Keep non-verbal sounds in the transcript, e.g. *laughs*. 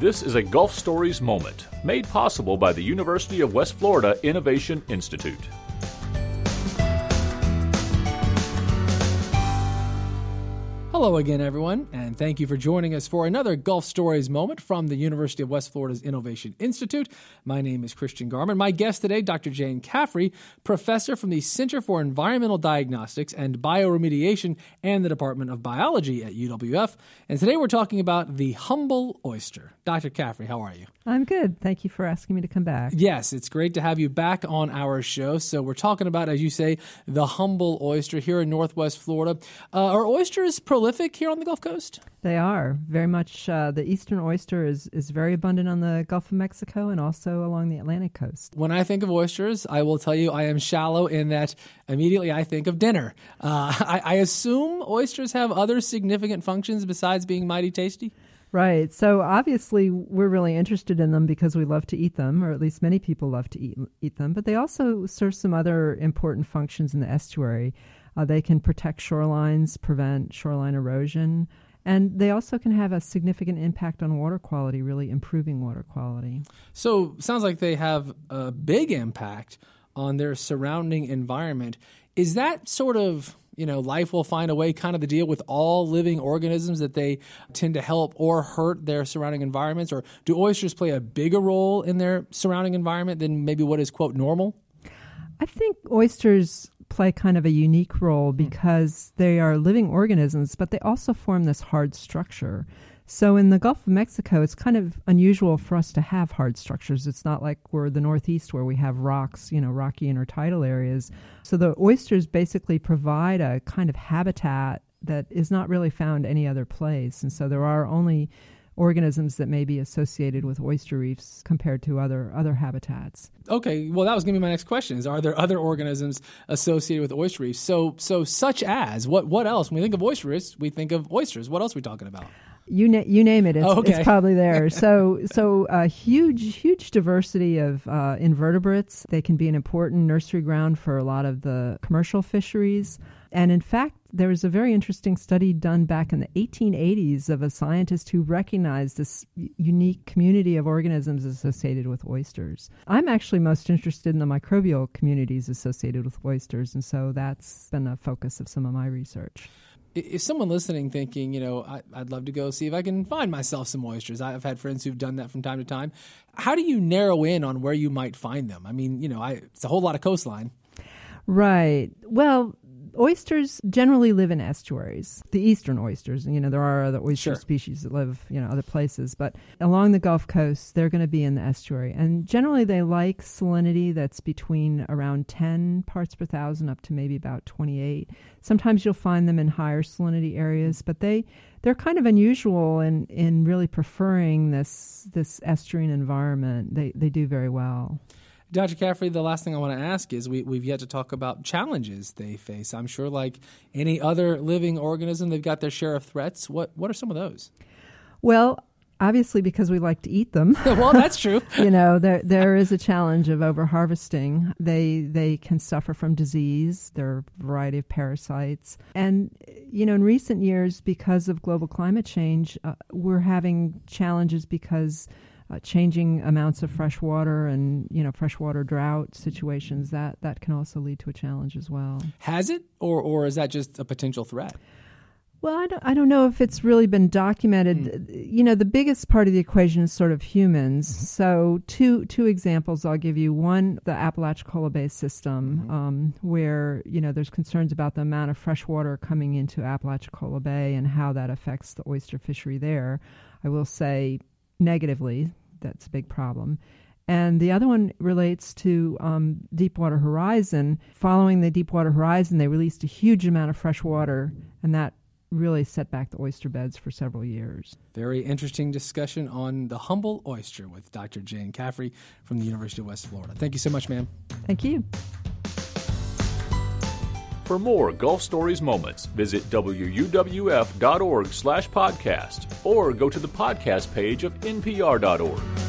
This is a Gulf Stories moment made possible by the University of West Florida Innovation Institute. Hello again, everyone, and thank you for joining us for another Gulf Stories moment from the University of West Florida's Innovation Institute. My name is Christian Garman. My guest today, Dr. Jane Caffrey, professor from the Center for Environmental Diagnostics and Bioremediation and the Department of Biology at UWF. And today we're talking about the humble oyster. Dr. Caffrey, how are you? I'm good. Thank you for asking me to come back. Yes, it's great to have you back on our show. So, we're talking about, as you say, the humble oyster here in Northwest Florida. Uh, are oysters prolific here on the Gulf Coast? They are very much. Uh, the eastern oyster is, is very abundant on the Gulf of Mexico and also along the Atlantic coast. When I think of oysters, I will tell you I am shallow in that immediately I think of dinner. Uh, *laughs* I, I assume oysters have other significant functions besides being mighty tasty. Right. So obviously, we're really interested in them because we love to eat them, or at least many people love to eat eat them. But they also serve some other important functions in the estuary. Uh, they can protect shorelines, prevent shoreline erosion, and they also can have a significant impact on water quality, really improving water quality. So, sounds like they have a big impact on their surrounding environment. Is that sort of you know, life will find a way kind of the deal with all living organisms that they tend to help or hurt their surrounding environments? Or do oysters play a bigger role in their surrounding environment than maybe what is, quote, normal? I think oysters play kind of a unique role hmm. because they are living organisms, but they also form this hard structure. So in the Gulf of Mexico, it's kind of unusual for us to have hard structures. It's not like we're the Northeast where we have rocks, you know, rocky intertidal areas. So the oysters basically provide a kind of habitat that is not really found any other place. And so there are only organisms that may be associated with oyster reefs compared to other other habitats. Okay, well that was going to be my next question: is are there other organisms associated with oyster reefs? So so such as what what else? When we think of oyster reefs, we think of oysters. What else are we talking about? you na- you name it, it's, oh, okay. it's probably there. *laughs* so so a huge huge diversity of uh, invertebrates. They can be an important nursery ground for a lot of the commercial fisheries. And in fact, there was a very interesting study done back in the 1880s of a scientist who recognized this unique community of organisms associated with oysters. I'm actually most interested in the microbial communities associated with oysters, and so that's been a focus of some of my research if someone listening thinking, you know, I, would love to go see if I can find myself some oysters. I've had friends who've done that from time to time. How do you narrow in on where you might find them? I mean, you know, I, it's a whole lot of coastline. Right. Well, oysters generally live in estuaries. The eastern oysters, you know, there are other oyster sure. species that live, you know, other places, but along the Gulf Coast, they're going to be in the estuary. And generally they like salinity that's between around 10 parts per thousand up to maybe about 28. Sometimes you'll find them in higher salinity areas, but they they're kind of unusual in, in really preferring this this estuarine environment. They they do very well. Dr. Caffrey, the last thing I want to ask is we, we've yet to talk about challenges they face. I'm sure, like any other living organism, they've got their share of threats. What, what are some of those? Well, obviously, because we like to eat them. *laughs* well, that's true. *laughs* you know, there there is a challenge of over harvesting. They they can suffer from disease. There are a variety of parasites, and you know, in recent years, because of global climate change, uh, we're having challenges because uh, changing amounts of fresh water and you know freshwater drought situations that that can also lead to a challenge as well. Has it, or or is that just a potential threat? Well, I don't, I don't know if it's really been documented. Mm. You know, the biggest part of the equation is sort of humans. Mm-hmm. So, two two examples I'll give you. One, the Apalachicola Bay system, mm-hmm. um, where you know there's concerns about the amount of fresh water coming into Apalachicola Bay and how that affects the oyster fishery there. I will say negatively that's a big problem. And the other one relates to um, Deepwater Horizon. Following the Deepwater Horizon, they released a huge amount of fresh water, and that really set back the oyster beds for several years. Very interesting discussion on the humble oyster with Dr. Jane Caffrey from the University of West Florida. Thank you so much, ma'am. Thank you. For more Gulf Stories moments, visit wuwf.org slash podcast or go to the podcast page of npr.org.